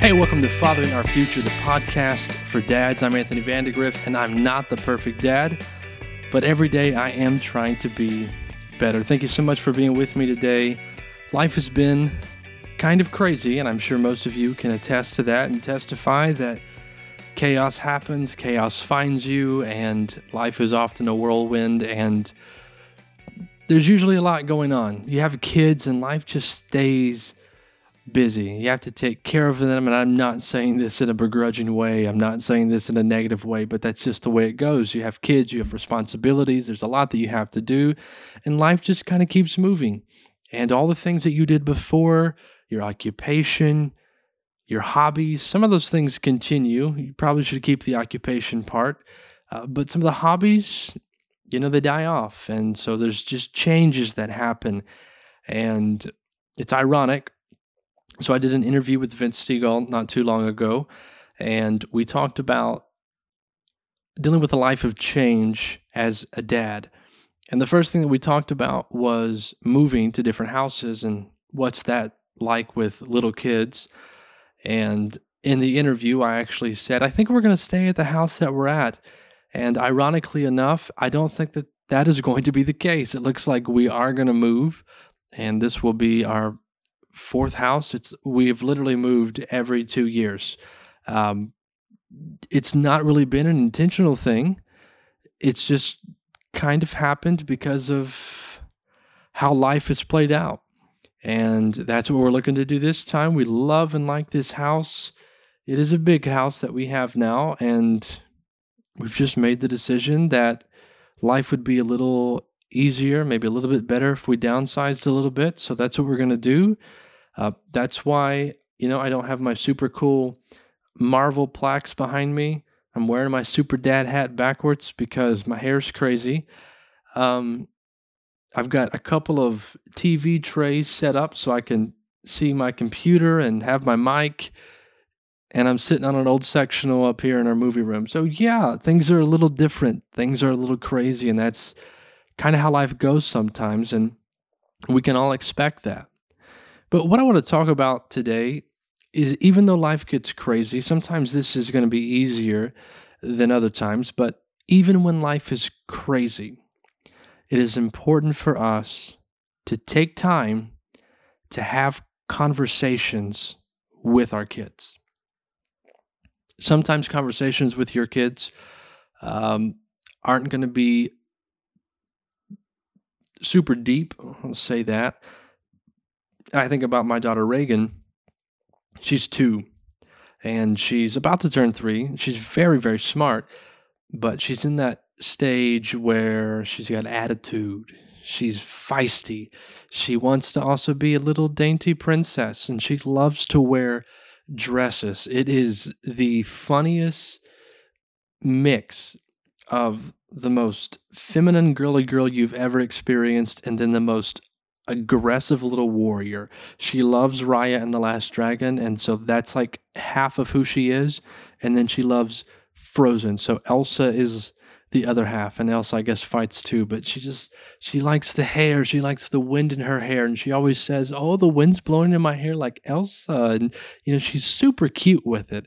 Hey, welcome to Fathering Our Future, the podcast for dads. I'm Anthony Vandegrift, and I'm not the perfect dad, but every day I am trying to be better. Thank you so much for being with me today. Life has been kind of crazy, and I'm sure most of you can attest to that and testify that chaos happens, chaos finds you, and life is often a whirlwind, and there's usually a lot going on. You have kids, and life just stays busy. You have to take care of them. And I'm not saying this in a begrudging way. I'm not saying this in a negative way, but that's just the way it goes. You have kids, you have responsibilities. There's a lot that you have to do. And life just kind of keeps moving. And all the things that you did before, your occupation, your hobbies, some of those things continue. You probably should keep the occupation part. Uh, but some of the hobbies, you know, they die off. And so there's just changes that happen. And it's ironic so I did an interview with Vince Stegall not too long ago, and we talked about dealing with a life of change as a dad. And the first thing that we talked about was moving to different houses and what's that like with little kids. And in the interview, I actually said, I think we're going to stay at the house that we're at. And ironically enough, I don't think that that is going to be the case. It looks like we are going to move, and this will be our fourth house. It's we've literally moved every two years. Um, it's not really been an intentional thing. It's just kind of happened because of how life has played out. And that's what we're looking to do this time. We love and like this house. It is a big house that we have now. And we've just made the decision that life would be a little easier, maybe a little bit better if we downsized a little bit. So that's what we're going to do. Uh, that's why, you know, I don't have my super cool Marvel plaques behind me. I'm wearing my super dad hat backwards because my hair's crazy. Um, I've got a couple of TV trays set up so I can see my computer and have my mic. And I'm sitting on an old sectional up here in our movie room. So, yeah, things are a little different. Things are a little crazy. And that's kind of how life goes sometimes. And we can all expect that. But what I want to talk about today is even though life gets crazy, sometimes this is going to be easier than other times. But even when life is crazy, it is important for us to take time to have conversations with our kids. Sometimes conversations with your kids um, aren't going to be super deep. I'll say that. I think about my daughter Reagan. She's two, and she's about to turn three. She's very, very smart, but she's in that stage where she's got attitude. She's feisty. She wants to also be a little dainty princess, and she loves to wear dresses. It is the funniest mix of the most feminine girly girl you've ever experienced, and then the most aggressive little warrior. She loves Raya and the Last Dragon, and so that's like half of who she is. And then she loves Frozen. So Elsa is the other half, and Elsa I guess fights too. But she just she likes the hair. She likes the wind in her hair, and she always says, "Oh, the wind's blowing in my hair like Elsa." And you know she's super cute with it,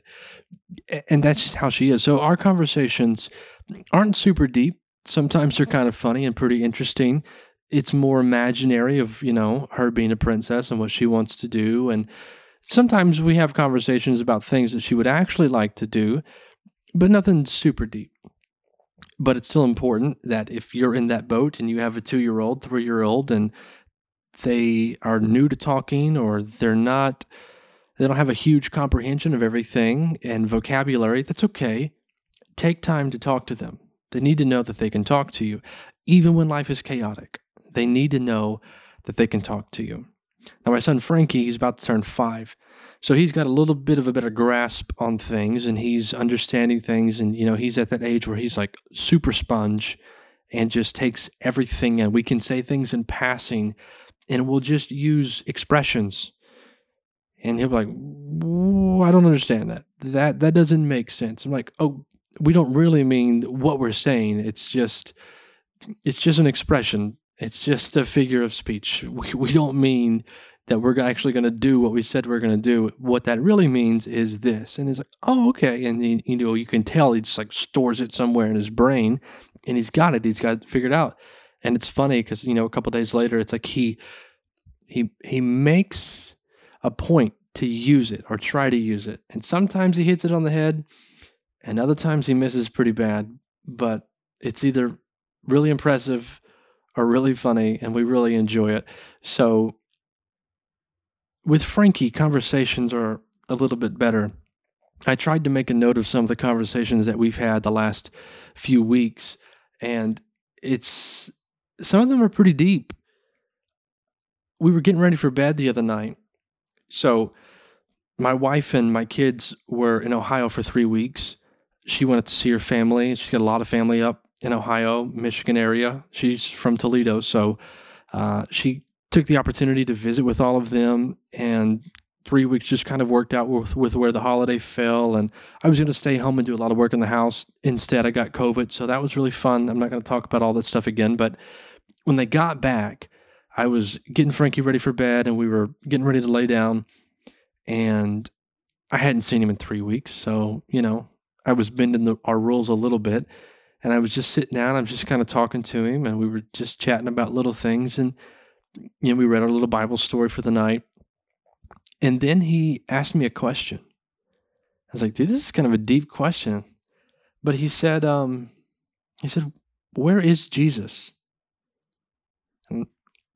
and that's just how she is. So our conversations aren't super deep. Sometimes they're kind of funny and pretty interesting it's more imaginary of you know her being a princess and what she wants to do and sometimes we have conversations about things that she would actually like to do but nothing super deep but it's still important that if you're in that boat and you have a two year old three year old and they are new to talking or they're not they don't have a huge comprehension of everything and vocabulary that's okay take time to talk to them they need to know that they can talk to you even when life is chaotic they need to know that they can talk to you. Now, my son Frankie, he's about to turn five. So he's got a little bit of a better grasp on things and he's understanding things. And, you know, he's at that age where he's like super sponge and just takes everything in. We can say things in passing and we'll just use expressions. And he'll be like, I don't understand that. That that doesn't make sense. I'm like, oh, we don't really mean what we're saying. It's just it's just an expression. It's just a figure of speech. We, we don't mean that we're actually going to do what we said we're going to do. What that really means is this. And he's like, oh, okay. And he, you know, you can tell he just like stores it somewhere in his brain and he's got it. He's got it figured out. And it's funny because, you know, a couple days later, it's like he, he, he makes a point to use it or try to use it. And sometimes he hits it on the head and other times he misses pretty bad, but it's either really impressive or really funny and we really enjoy it. So with Frankie, conversations are a little bit better. I tried to make a note of some of the conversations that we've had the last few weeks, and it's some of them are pretty deep. We were getting ready for bed the other night. So, my wife and my kids were in Ohio for three weeks. She wanted to see her family. She's got a lot of family up in Ohio, Michigan area. She's from Toledo. So, uh, she took the opportunity to visit with all of them and three weeks just kind of worked out with, with where the holiday fell and i was going to stay home and do a lot of work in the house. Instead i got covid so that was really fun. I'm not going to talk about all that stuff again but when they got back i was getting frankie ready for bed and we were getting ready to lay down and i hadn't seen him in three weeks so you know i was bending the, our rules a little bit and i was just sitting down i'm just kind of talking to him and we were just chatting about little things and you know, we read our little Bible story for the night. And then he asked me a question. I was like, dude, this is kind of a deep question. But he said, um, he said, where is Jesus? And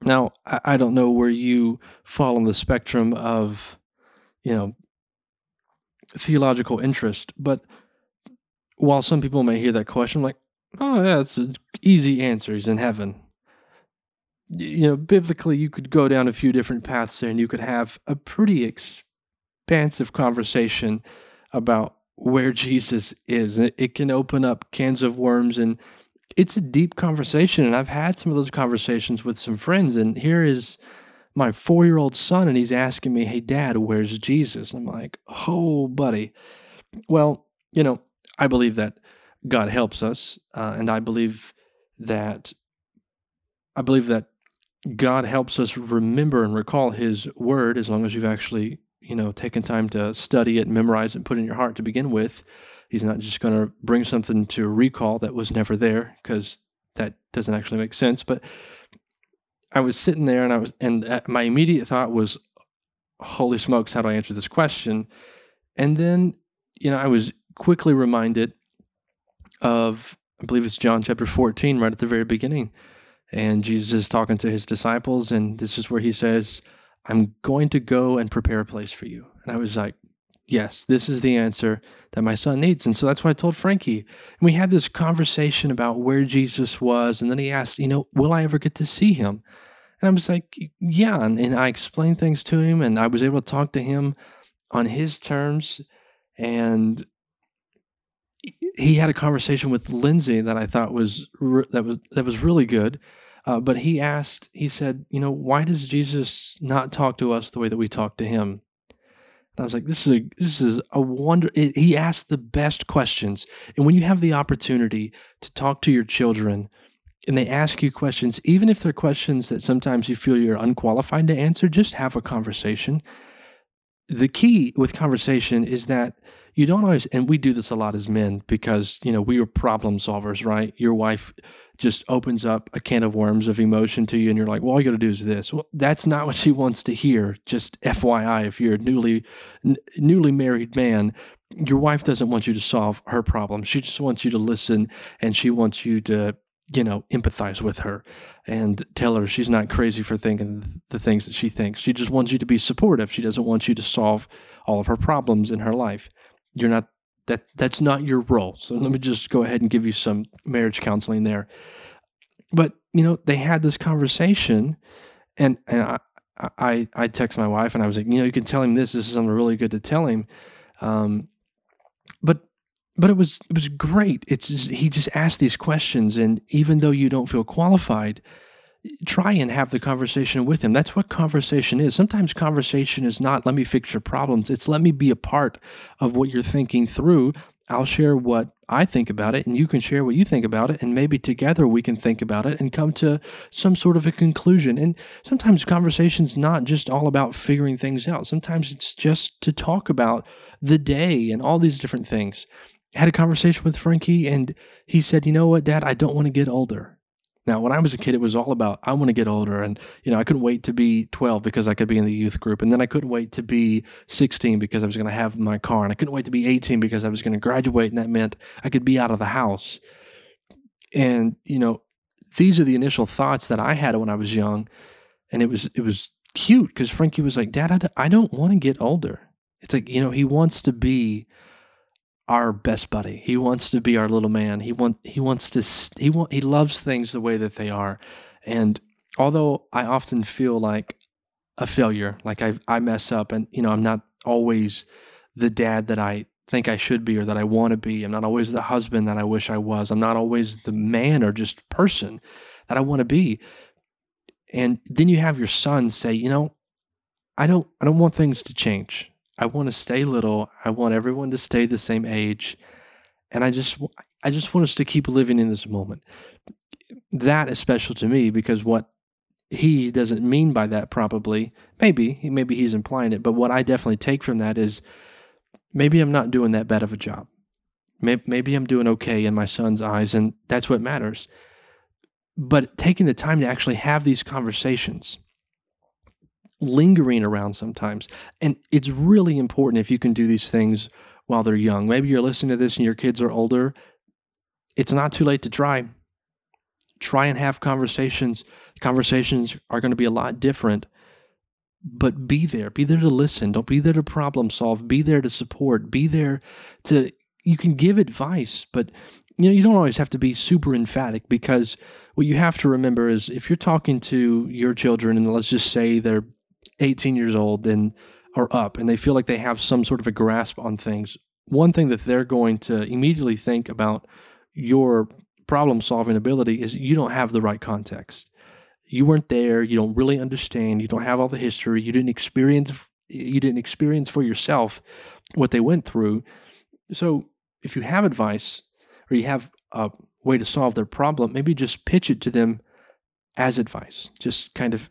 now, I, I don't know where you fall on the spectrum of, you know, theological interest, but while some people may hear that question, like, oh, yeah, it's an easy answer. He's in heaven you know, biblically, you could go down a few different paths there and you could have a pretty expansive conversation about where Jesus is. It can open up cans of worms and it's a deep conversation. And I've had some of those conversations with some friends. And here is my four year old son, and he's asking me, Hey, dad, where's Jesus? I'm like, Oh, buddy. Well, you know, I believe that God helps us. Uh, and I believe that. I believe that God helps us remember and recall His Word as long as you've actually, you know, taken time to study it, memorize it, put it in your heart to begin with. He's not just going to bring something to recall that was never there because that doesn't actually make sense. But I was sitting there and I was, and uh, my immediate thought was, holy smokes, how do I answer this question? And then, you know, I was quickly reminded of, I believe it's John chapter 14, right at the very beginning and Jesus is talking to his disciples, and this is where he says, I'm going to go and prepare a place for you. And I was like, Yes, this is the answer that my son needs. And so that's why I told Frankie. And we had this conversation about where Jesus was. And then he asked, You know, will I ever get to see him? And I was like, Yeah. And, and I explained things to him, and I was able to talk to him on his terms. And he had a conversation with Lindsay that I thought was that was that was really good. Uh, but he asked, he said, you know, why does Jesus not talk to us the way that we talk to him? And I was like, this is a this is a wonder. It, he asked the best questions, and when you have the opportunity to talk to your children, and they ask you questions, even if they're questions that sometimes you feel you're unqualified to answer, just have a conversation. The key with conversation is that you don't always and we do this a lot as men because you know we are problem solvers right? Your wife just opens up a can of worms of emotion to you and you're like well all you got to do is this. Well that's not what she wants to hear. Just fyi if you're a newly n- newly married man your wife doesn't want you to solve her problem she just wants you to listen and she wants you to you know empathize with her and tell her she's not crazy for thinking the things that she thinks she just wants you to be supportive she doesn't want you to solve all of her problems in her life you're not that that's not your role. So let me just go ahead and give you some marriage counseling there. But you know, they had this conversation, and and I I I text my wife and I was like, you know, you can tell him this. This is something really good to tell him. Um, but but it was it was great. It's he just asked these questions, and even though you don't feel qualified, try and have the conversation with him. That's what conversation is. Sometimes conversation is not let me fix your problems. It's let me be a part of what you're thinking through. I'll share what I think about it, and you can share what you think about it, and maybe together we can think about it and come to some sort of a conclusion. And sometimes conversation's not just all about figuring things out. Sometimes it's just to talk about the day and all these different things. Had a conversation with Frankie, and he said, "You know what, Dad? I don't want to get older." Now, when I was a kid, it was all about I want to get older, and you know I couldn't wait to be 12 because I could be in the youth group, and then I couldn't wait to be 16 because I was going to have my car, and I couldn't wait to be 18 because I was going to graduate, and that meant I could be out of the house. And you know, these are the initial thoughts that I had when I was young, and it was it was cute because Frankie was like, "Dad, I don't want to get older." It's like you know he wants to be our best buddy. He wants to be our little man. He want he wants to he want he loves things the way that they are. And although I often feel like a failure, like I I mess up and you know, I'm not always the dad that I think I should be or that I want to be. I'm not always the husband that I wish I was. I'm not always the man or just person that I want to be. And then you have your son say, "You know, I don't I don't want things to change. I want to stay little. I want everyone to stay the same age. And I just I just want us to keep living in this moment. That is special to me because what he doesn't mean by that probably maybe maybe he's implying it but what i definitely take from that is maybe i'm not doing that bad of a job maybe, maybe i'm doing okay in my son's eyes and that's what matters but taking the time to actually have these conversations lingering around sometimes. And it's really important if you can do these things while they're young. Maybe you're listening to this and your kids are older. It's not too late to try. Try and have conversations. Conversations are going to be a lot different, but be there. Be there to listen. Don't be there to problem solve. Be there to support. Be there to, you can give advice, but you know, you don't always have to be super emphatic because what you have to remember is if you're talking to your children and let's just say they're 18 years old and or up and they feel like they have some sort of a grasp on things, one thing that they're going to immediately think about your problem solving ability is you don't have the right context. You weren't there, you don't really understand, you don't have all the history, you didn't experience you didn't experience for yourself what they went through. So, if you have advice or you have a way to solve their problem, maybe just pitch it to them as advice. Just kind of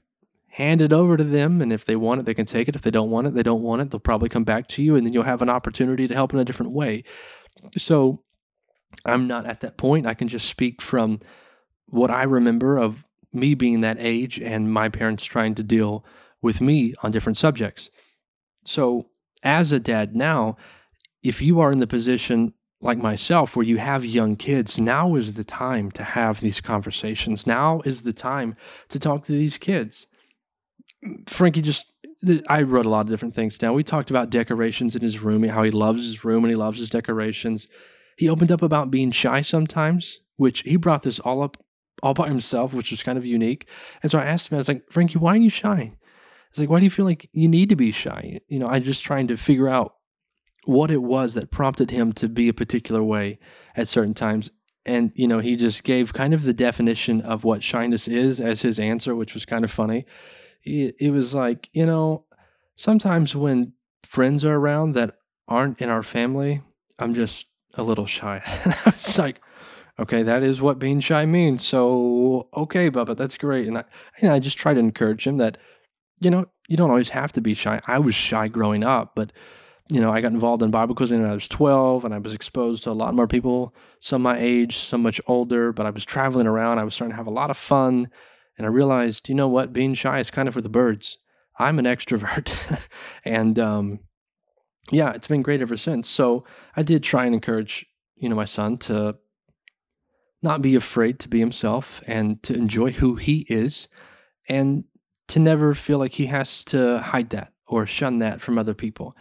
hand it over to them. And if they want it, they can take it. If they don't want it, they don't want it. They'll probably come back to you and then you'll have an opportunity to help in a different way. So I'm not at that point. I can just speak from what I remember of me being that age and my parents trying to deal with me on different subjects. So, as a dad now, if you are in the position like myself where you have young kids, now is the time to have these conversations. Now is the time to talk to these kids. Frankie just I wrote a lot of different things down. We talked about decorations in his room, how he loves his room and he loves his decorations. He opened up about being shy sometimes, which he brought this all up all by himself, which was kind of unique. And so I asked him, I was like, Frankie, why are you shy? It's like, why do you feel like you need to be shy? You know, I'm just trying to figure out what it was that prompted him to be a particular way at certain times. And, you know, he just gave kind of the definition of what shyness is as his answer, which was kind of funny it, it was like, you know, sometimes when friends are around that aren't in our family, I'm just a little shy. and I was like, okay, that is what being shy means. So, okay, Bubba, that's great. And I, and I just try to encourage him that, you know, you don't always have to be shy. I was shy growing up, but, you know, I got involved in Bible quizzing when I was 12 and I was exposed to a lot more people, some my age, some much older, but I was traveling around. I was starting to have a lot of fun. And I realized, you know what, being shy is kind of for the birds. I'm an extrovert. and um, yeah, it's been great ever since. So I did try and encourage, you know, my son to not be afraid to be himself and to enjoy who he is and to never feel like he has to hide that or shun that from other people.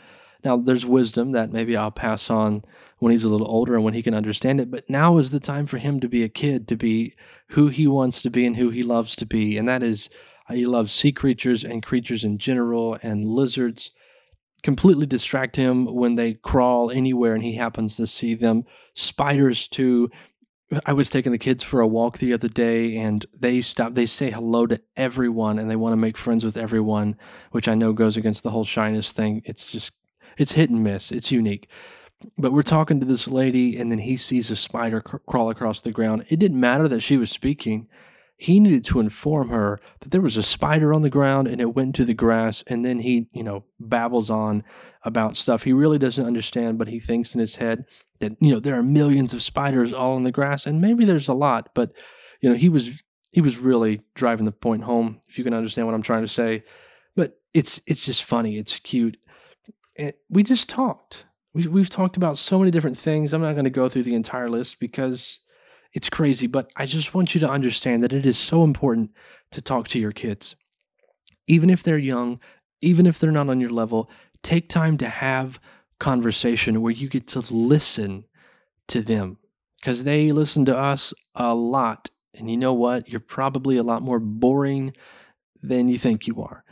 Now, there's wisdom that maybe I'll pass on when he's a little older and when he can understand it, but now is the time for him to be a kid, to be who he wants to be and who he loves to be. And that is, he loves sea creatures and creatures in general and lizards. Completely distract him when they crawl anywhere and he happens to see them. Spiders, too. I was taking the kids for a walk the other day and they stop they say hello to everyone and they want to make friends with everyone, which I know goes against the whole shyness thing. It's just it's hit and miss. It's unique. But we're talking to this lady, and then he sees a spider cr- crawl across the ground. It didn't matter that she was speaking. He needed to inform her that there was a spider on the ground and it went to the grass. And then he, you know, babbles on about stuff he really doesn't understand, but he thinks in his head that, you know, there are millions of spiders all in the grass. And maybe there's a lot, but, you know, he was he was really driving the point home, if you can understand what I'm trying to say. But it's it's just funny, it's cute. And we just talked we, we've talked about so many different things. I'm not going to go through the entire list because it's crazy, but I just want you to understand that it is so important to talk to your kids. Even if they're young, even if they're not on your level, take time to have conversation where you get to listen to them because they listen to us a lot. And you know what? You're probably a lot more boring than you think you are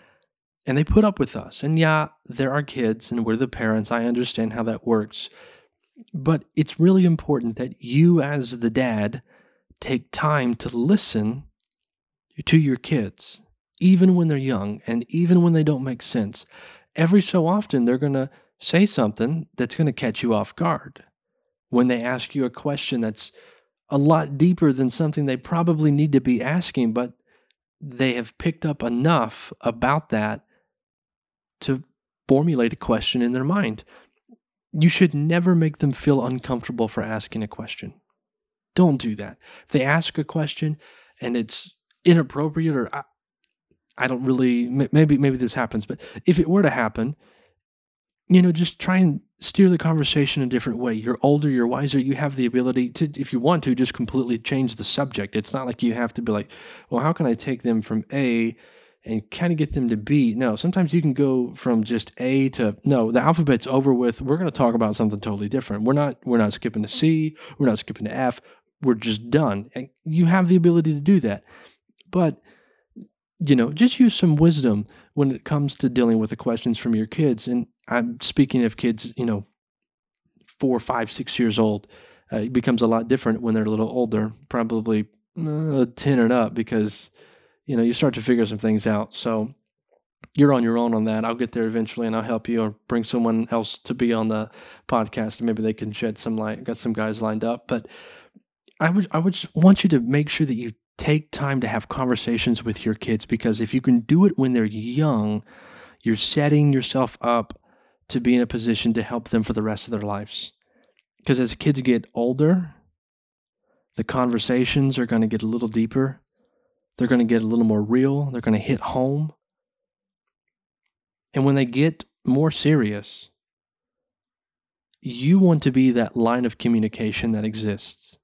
and they put up with us. And yeah, there are kids and we're the parents. I understand how that works. But it's really important that you, as the dad, take time to listen to your kids, even when they're young and even when they don't make sense. Every so often, they're going to say something that's going to catch you off guard. When they ask you a question that's a lot deeper than something they probably need to be asking, but they have picked up enough about that to formulate a question in their mind. You should never make them feel uncomfortable for asking a question. Don't do that. If they ask a question and it's inappropriate or I, I don't really maybe maybe this happens, but if it were to happen, you know, just try and steer the conversation a different way. You're older, you're wiser, you have the ability to, if you want to, just completely change the subject. It's not like you have to be like, well, how can I take them from A and kind of get them to be. No, sometimes you can go from just A to no, the alphabet's over with. We're going to talk about something totally different. We're not we're not skipping to C, we're not skipping to F. We're just done. And you have the ability to do that. But you know, just use some wisdom when it comes to dealing with the questions from your kids. And I'm speaking of kids, you know, four, five, six years old. Uh, it becomes a lot different when they're a little older, probably uh, 10 and up, because you know, you start to figure some things out. So you're on your own on that. I'll get there eventually and I'll help you or bring someone else to be on the podcast. Maybe they can shed some light. Got some guys lined up. But I would I would want you to make sure that you take time to have conversations with your kids because if you can do it when they're young, you're setting yourself up to be in a position to help them for the rest of their lives. Because as kids get older, the conversations are going to get a little deeper they're going to get a little more real. They're going to hit home. And when they get more serious, you want to be that line of communication that exists.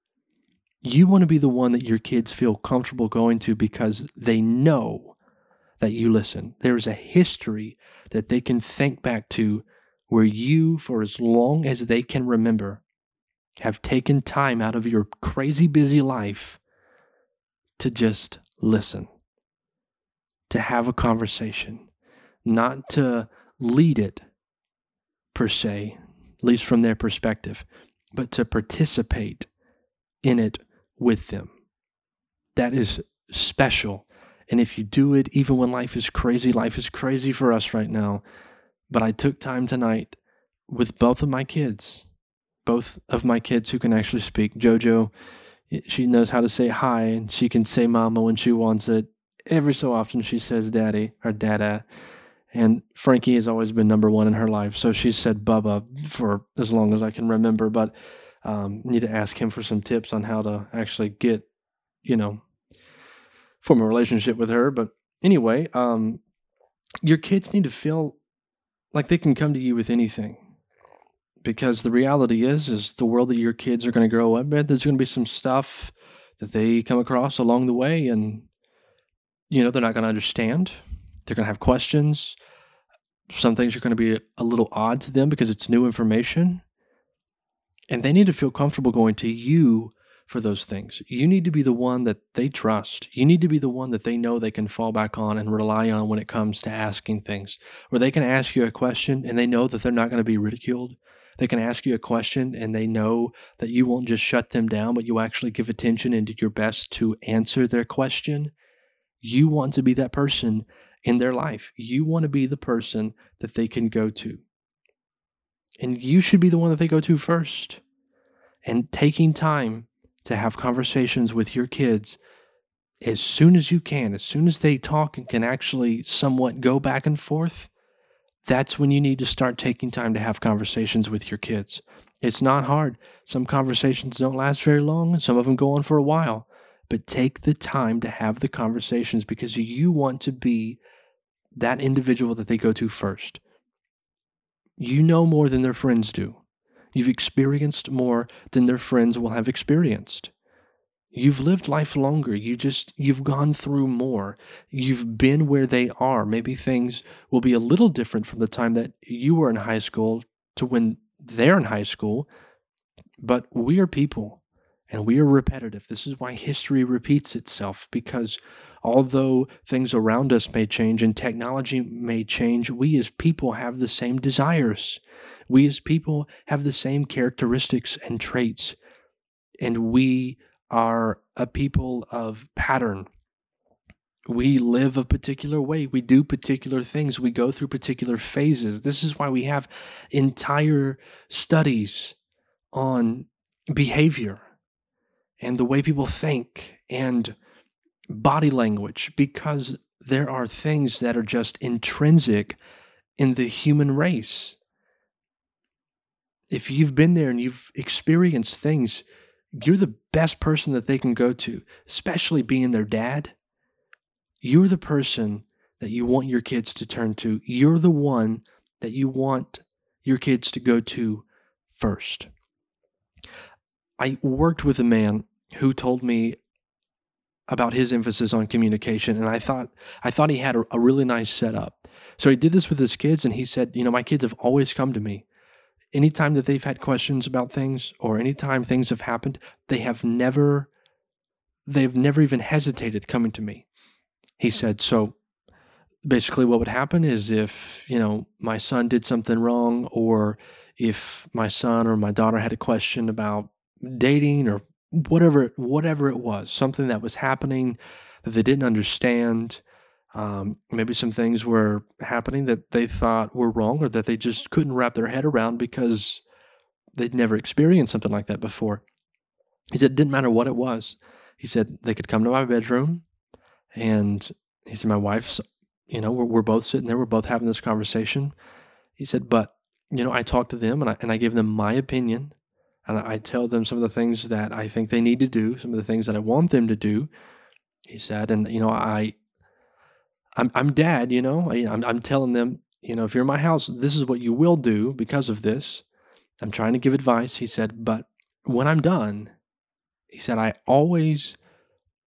You want to be the one that your kids feel comfortable going to because they know that you listen. There is a history that they can think back to where you, for as long as they can remember, have taken time out of your crazy busy life to just listen, to have a conversation, not to lead it per se, at least from their perspective, but to participate in it with them. That is special. And if you do it, even when life is crazy, life is crazy for us right now. But I took time tonight with both of my kids, both of my kids who can actually speak. JoJo she knows how to say hi and she can say mama when she wants it. Every so often she says daddy or dada. And Frankie has always been number one in her life. So she said Bubba for as long as I can remember. But um, need to ask him for some tips on how to actually get, you know, form a relationship with her. But anyway, um, your kids need to feel like they can come to you with anything because the reality is is the world that your kids are going to grow up in there's going to be some stuff that they come across along the way and you know they're not going to understand. They're going to have questions. Some things are going to be a little odd to them because it's new information. And they need to feel comfortable going to you for those things. You need to be the one that they trust. You need to be the one that they know they can fall back on and rely on when it comes to asking things. Where they can ask you a question and they know that they're not going to be ridiculed they can ask you a question and they know that you won't just shut them down, but you actually give attention and do your best to answer their question. You want to be that person in their life. You want to be the person that they can go to. And you should be the one that they go to first. And taking time to have conversations with your kids as soon as you can, as soon as they talk and can actually somewhat go back and forth, that's when you need to start taking time to have conversations with your kids. It's not hard. Some conversations don't last very long, and some of them go on for a while. But take the time to have the conversations because you want to be that individual that they go to first. You know more than their friends do. You've experienced more than their friends will have experienced. You've lived life longer. You just, you've gone through more. You've been where they are. Maybe things will be a little different from the time that you were in high school to when they're in high school. But we are people and we are repetitive. This is why history repeats itself because although things around us may change and technology may change, we as people have the same desires. We as people have the same characteristics and traits. And we are a people of pattern. We live a particular way. We do particular things. We go through particular phases. This is why we have entire studies on behavior and the way people think and body language, because there are things that are just intrinsic in the human race. If you've been there and you've experienced things, you're the best person that they can go to, especially being their dad. You're the person that you want your kids to turn to. You're the one that you want your kids to go to first. I worked with a man who told me about his emphasis on communication and I thought I thought he had a, a really nice setup. So he did this with his kids and he said, you know, my kids have always come to me anytime that they've had questions about things or anytime things have happened, they have never they've never even hesitated coming to me. He hmm. said, so basically what would happen is if, you know, my son did something wrong or if my son or my daughter had a question about dating or whatever whatever it was, something that was happening that they didn't understand, um, maybe some things were happening that they thought were wrong or that they just couldn't wrap their head around because they'd never experienced something like that before. He said it didn't matter what it was. He said they could come to my bedroom and he said, My wife's, you know, we're, we're both sitting there, we're both having this conversation. He said, But, you know, I talk to them and I, and I give them my opinion and I tell them some of the things that I think they need to do, some of the things that I want them to do. He said, and, you know, I, I'm I'm dad, you know. I, I'm I'm telling them, you know, if you're in my house, this is what you will do because of this. I'm trying to give advice. He said, but when I'm done, he said, I always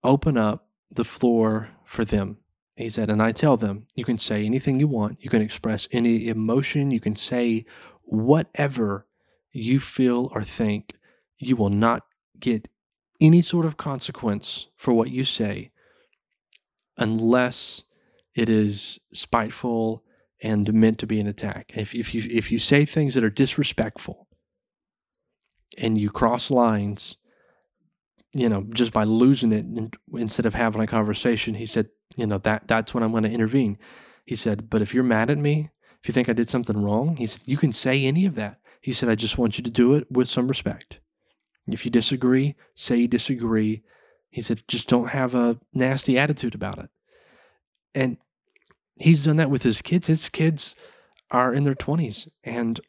open up the floor for them. He said, and I tell them, you can say anything you want. You can express any emotion. You can say whatever you feel or think. You will not get any sort of consequence for what you say unless it is spiteful and meant to be an attack. If, if you if you say things that are disrespectful and you cross lines, you know, just by losing it instead of having a conversation, he said, you know, that that's when I'm going to intervene. He said, but if you're mad at me, if you think I did something wrong, he said, you can say any of that. He said, I just want you to do it with some respect. If you disagree, say you disagree. He said, just don't have a nasty attitude about it. And he's done that with his kids. His kids are in their 20s and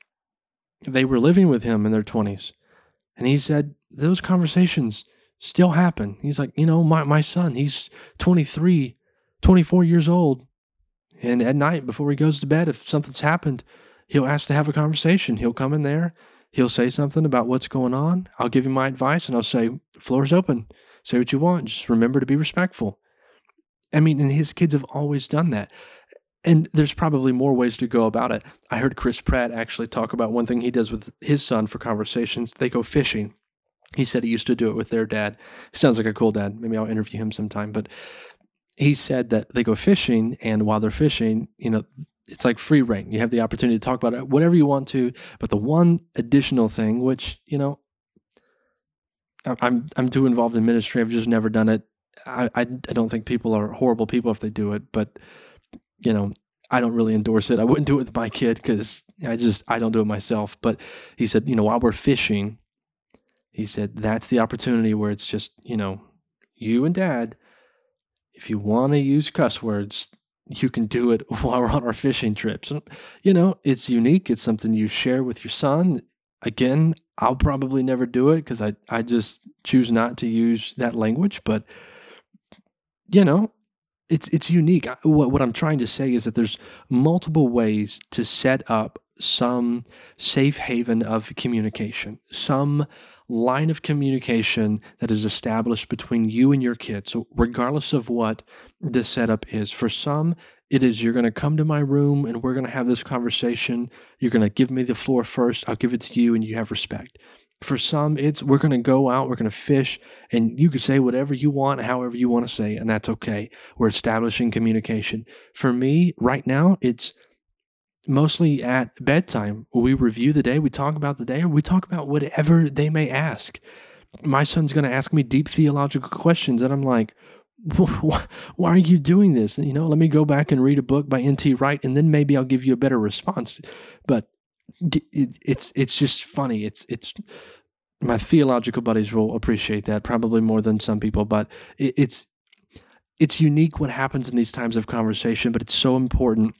they were living with him in their 20s. And he said those conversations still happen. He's like, you know, my, my son, he's 23, 24 years old. And at night, before he goes to bed, if something's happened, he'll ask to have a conversation. He'll come in there, he'll say something about what's going on. I'll give him my advice and I'll say, floor's open. Say what you want. Just remember to be respectful. I mean, and his kids have always done that. And there's probably more ways to go about it. I heard Chris Pratt actually talk about one thing he does with his son for conversations. They go fishing. He said he used to do it with their dad. Sounds like a cool dad. Maybe I'll interview him sometime. But he said that they go fishing, and while they're fishing, you know, it's like free rein. You have the opportunity to talk about it, whatever you want to. But the one additional thing, which you know, I'm I'm too involved in ministry. I've just never done it. I, I, don't think people are horrible people if they do it, but you know, I don't really endorse it. I wouldn't do it with my kid because I just I don't do it myself. But he said, you know, while we're fishing, he said that's the opportunity where it's just you know, you and dad. If you want to use cuss words, you can do it while we're on our fishing trips. And, you know, it's unique. It's something you share with your son. Again, I'll probably never do it because I, I just choose not to use that language. But, you know, it's it's unique. What what I'm trying to say is that there's multiple ways to set up some safe haven of communication, some line of communication that is established between you and your kids. So regardless of what the setup is, for some it is you're going to come to my room and we're going to have this conversation. You're going to give me the floor first. I'll give it to you and you have respect. For some, it's we're going to go out, we're going to fish, and you can say whatever you want, however you want to say, and that's okay. We're establishing communication. For me, right now, it's mostly at bedtime. We review the day, we talk about the day, or we talk about whatever they may ask. My son's going to ask me deep theological questions, and I'm like, why are you doing this? You know, let me go back and read a book by N.T. Wright, and then maybe I'll give you a better response. But it's it's just funny. It's it's my theological buddies will appreciate that probably more than some people, but it's it's unique what happens in these times of conversation, but it's so important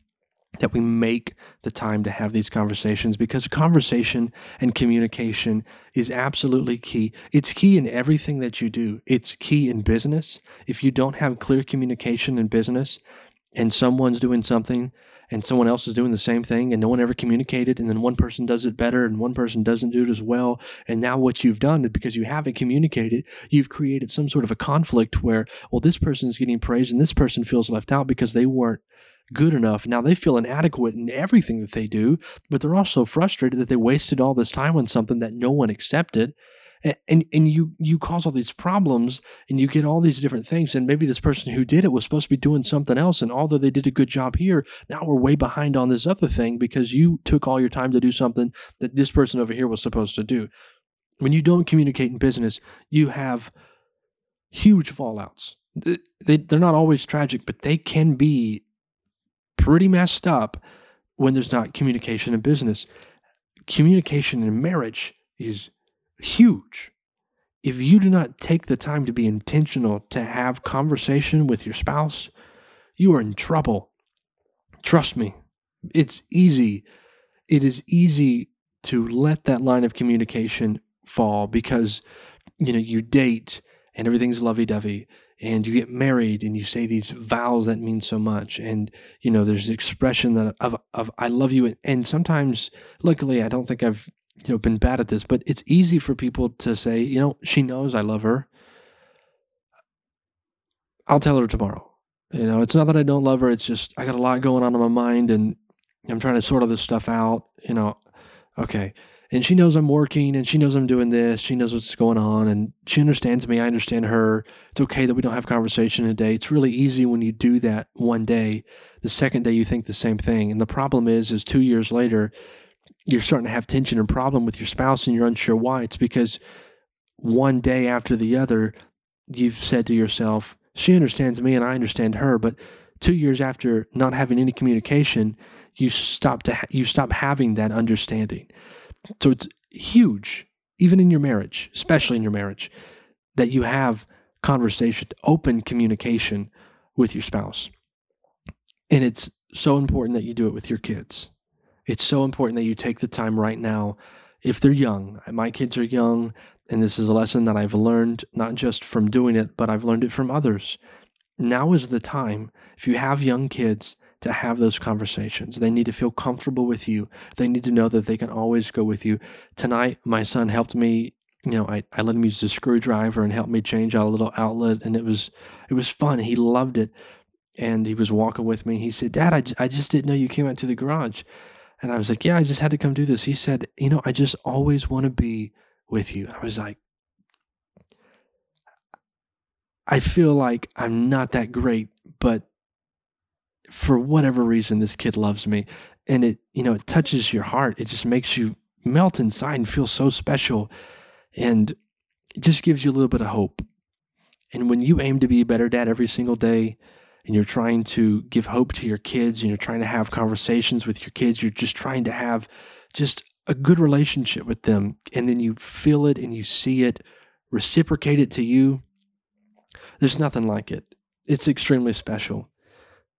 that we make the time to have these conversations because conversation and communication is absolutely key. It's key in everything that you do. It's key in business. If you don't have clear communication in business and someone's doing something and someone else is doing the same thing and no one ever communicated and then one person does it better and one person doesn't do it as well. And now what you've done is because you haven't communicated you've created some sort of a conflict where well this person is getting praise and this person feels left out because they weren't good enough. Now they feel inadequate in everything that they do but they're also frustrated that they wasted all this time on something that no one accepted and and you you cause all these problems and you get all these different things. And maybe this person who did it was supposed to be doing something else. And although they did a good job here now we're way behind on this other thing because you took all your time to do something that this person over here was supposed to do. When you don't communicate in business you have huge fallouts. They, they're not always tragic but they can be pretty messed up when there's not communication in business. Communication in marriage is huge. If you do not take the time to be intentional to have conversation with your spouse, you are in trouble. Trust me, it's easy. It is easy to let that line of communication fall because you know you date and everything's lovey-dovey and you get married and you say these vows that mean so much and you know there's expression that of of I love you and sometimes luckily I don't think I've you know been bad at this, but it's easy for people to say, you know, she knows I love her. I'll tell her tomorrow. You know, it's not that I don't love her. It's just I got a lot going on in my mind, and I'm trying to sort all this stuff out. You know, okay. And she knows I'm working, and she knows I'm doing this. She knows what's going on, and she understands me. I understand her. It's okay that we don't have conversation today. It's really easy when you do that one day. The second day, you think the same thing, and the problem is, is two years later, you're starting to have tension and problem with your spouse and you're unsure why, it's because one day after the other, you've said to yourself, she understands me and I understand her. But two years after not having any communication, you stop to ha- you stop having that understanding. So it's huge, even in your marriage, especially in your marriage, that you have conversation, open communication with your spouse. And it's so important that you do it with your kids. It's so important that you take the time right now. If they're young, my kids are young, and this is a lesson that I've learned not just from doing it, but I've learned it from others. Now is the time, if you have young kids, to have those conversations. They need to feel comfortable with you. They need to know that they can always go with you. Tonight, my son helped me. You know, I, I let him use the screwdriver and help me change out a little outlet, and it was it was fun. He loved it, and he was walking with me. He said, "Dad, I, I just didn't know you came out to the garage." And I was like, yeah, I just had to come do this. He said, you know, I just always want to be with you. I was like, I feel like I'm not that great, but for whatever reason, this kid loves me. And it, you know, it touches your heart. It just makes you melt inside and feel so special. And it just gives you a little bit of hope. And when you aim to be a better dad every single day, and you're trying to give hope to your kids and you're trying to have conversations with your kids, you're just trying to have just a good relationship with them, and then you feel it and you see it reciprocate it to you, there's nothing like it. It's extremely special.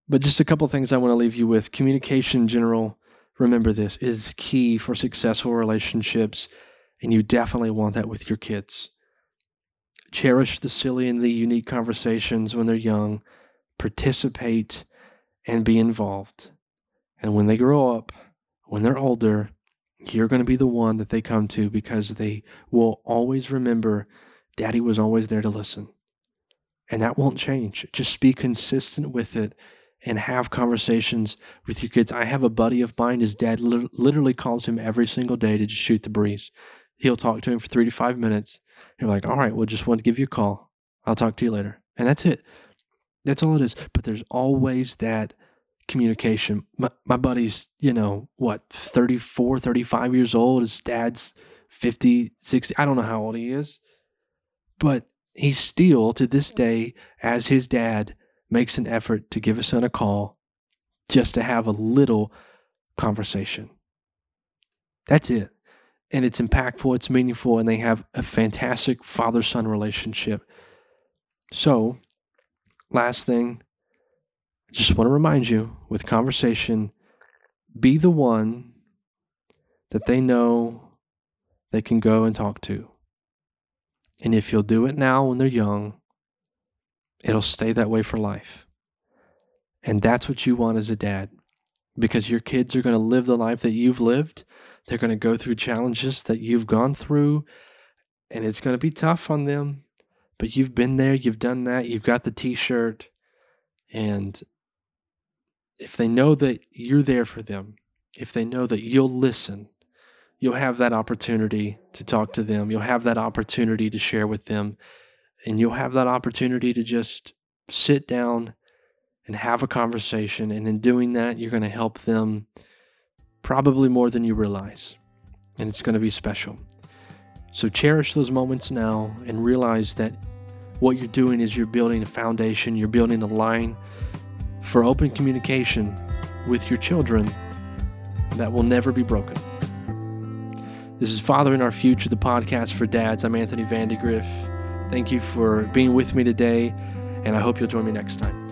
But just a couple things I want to leave you with. Communication in general, remember this, is key for successful relationships, and you definitely want that with your kids. Cherish the silly and the unique conversations when they're young, participate, and be involved. And when they grow up, when they're older, you're going to be the one that they come to because they will always remember daddy was always there to listen. And that won't change. Just be consistent with it and have conversations with your kids. I have a buddy of mine, his dad literally calls him every single day to just shoot the breeze. He'll talk to him for three to five minutes. You're like, all right, well, just want to give you a call. I'll talk to you later. And that's it. That's all it is. But there's always that communication. My, my buddy's, you know, what, 34, 35 years old. His dad's 50, 60. I don't know how old he is. But he still, to this day, as his dad, makes an effort to give his son a call just to have a little conversation. That's it. And it's impactful, it's meaningful, and they have a fantastic father son relationship. So, last thing, just want to remind you with conversation, be the one that they know they can go and talk to. And if you'll do it now when they're young, it'll stay that way for life. And that's what you want as a dad because your kids are going to live the life that you've lived. They're going to go through challenges that you've gone through, and it's going to be tough on them. But you've been there, you've done that, you've got the t shirt. And if they know that you're there for them, if they know that you'll listen, you'll have that opportunity to talk to them. You'll have that opportunity to share with them. And you'll have that opportunity to just sit down and have a conversation. And in doing that, you're going to help them probably more than you realize. And it's going to be special. So cherish those moments now and realize that what you're doing is you're building a foundation, you're building a line for open communication with your children that will never be broken. This is Father in Our Future, the podcast for dads. I'm Anthony Vandegrift. Thank you for being with me today, and I hope you'll join me next time.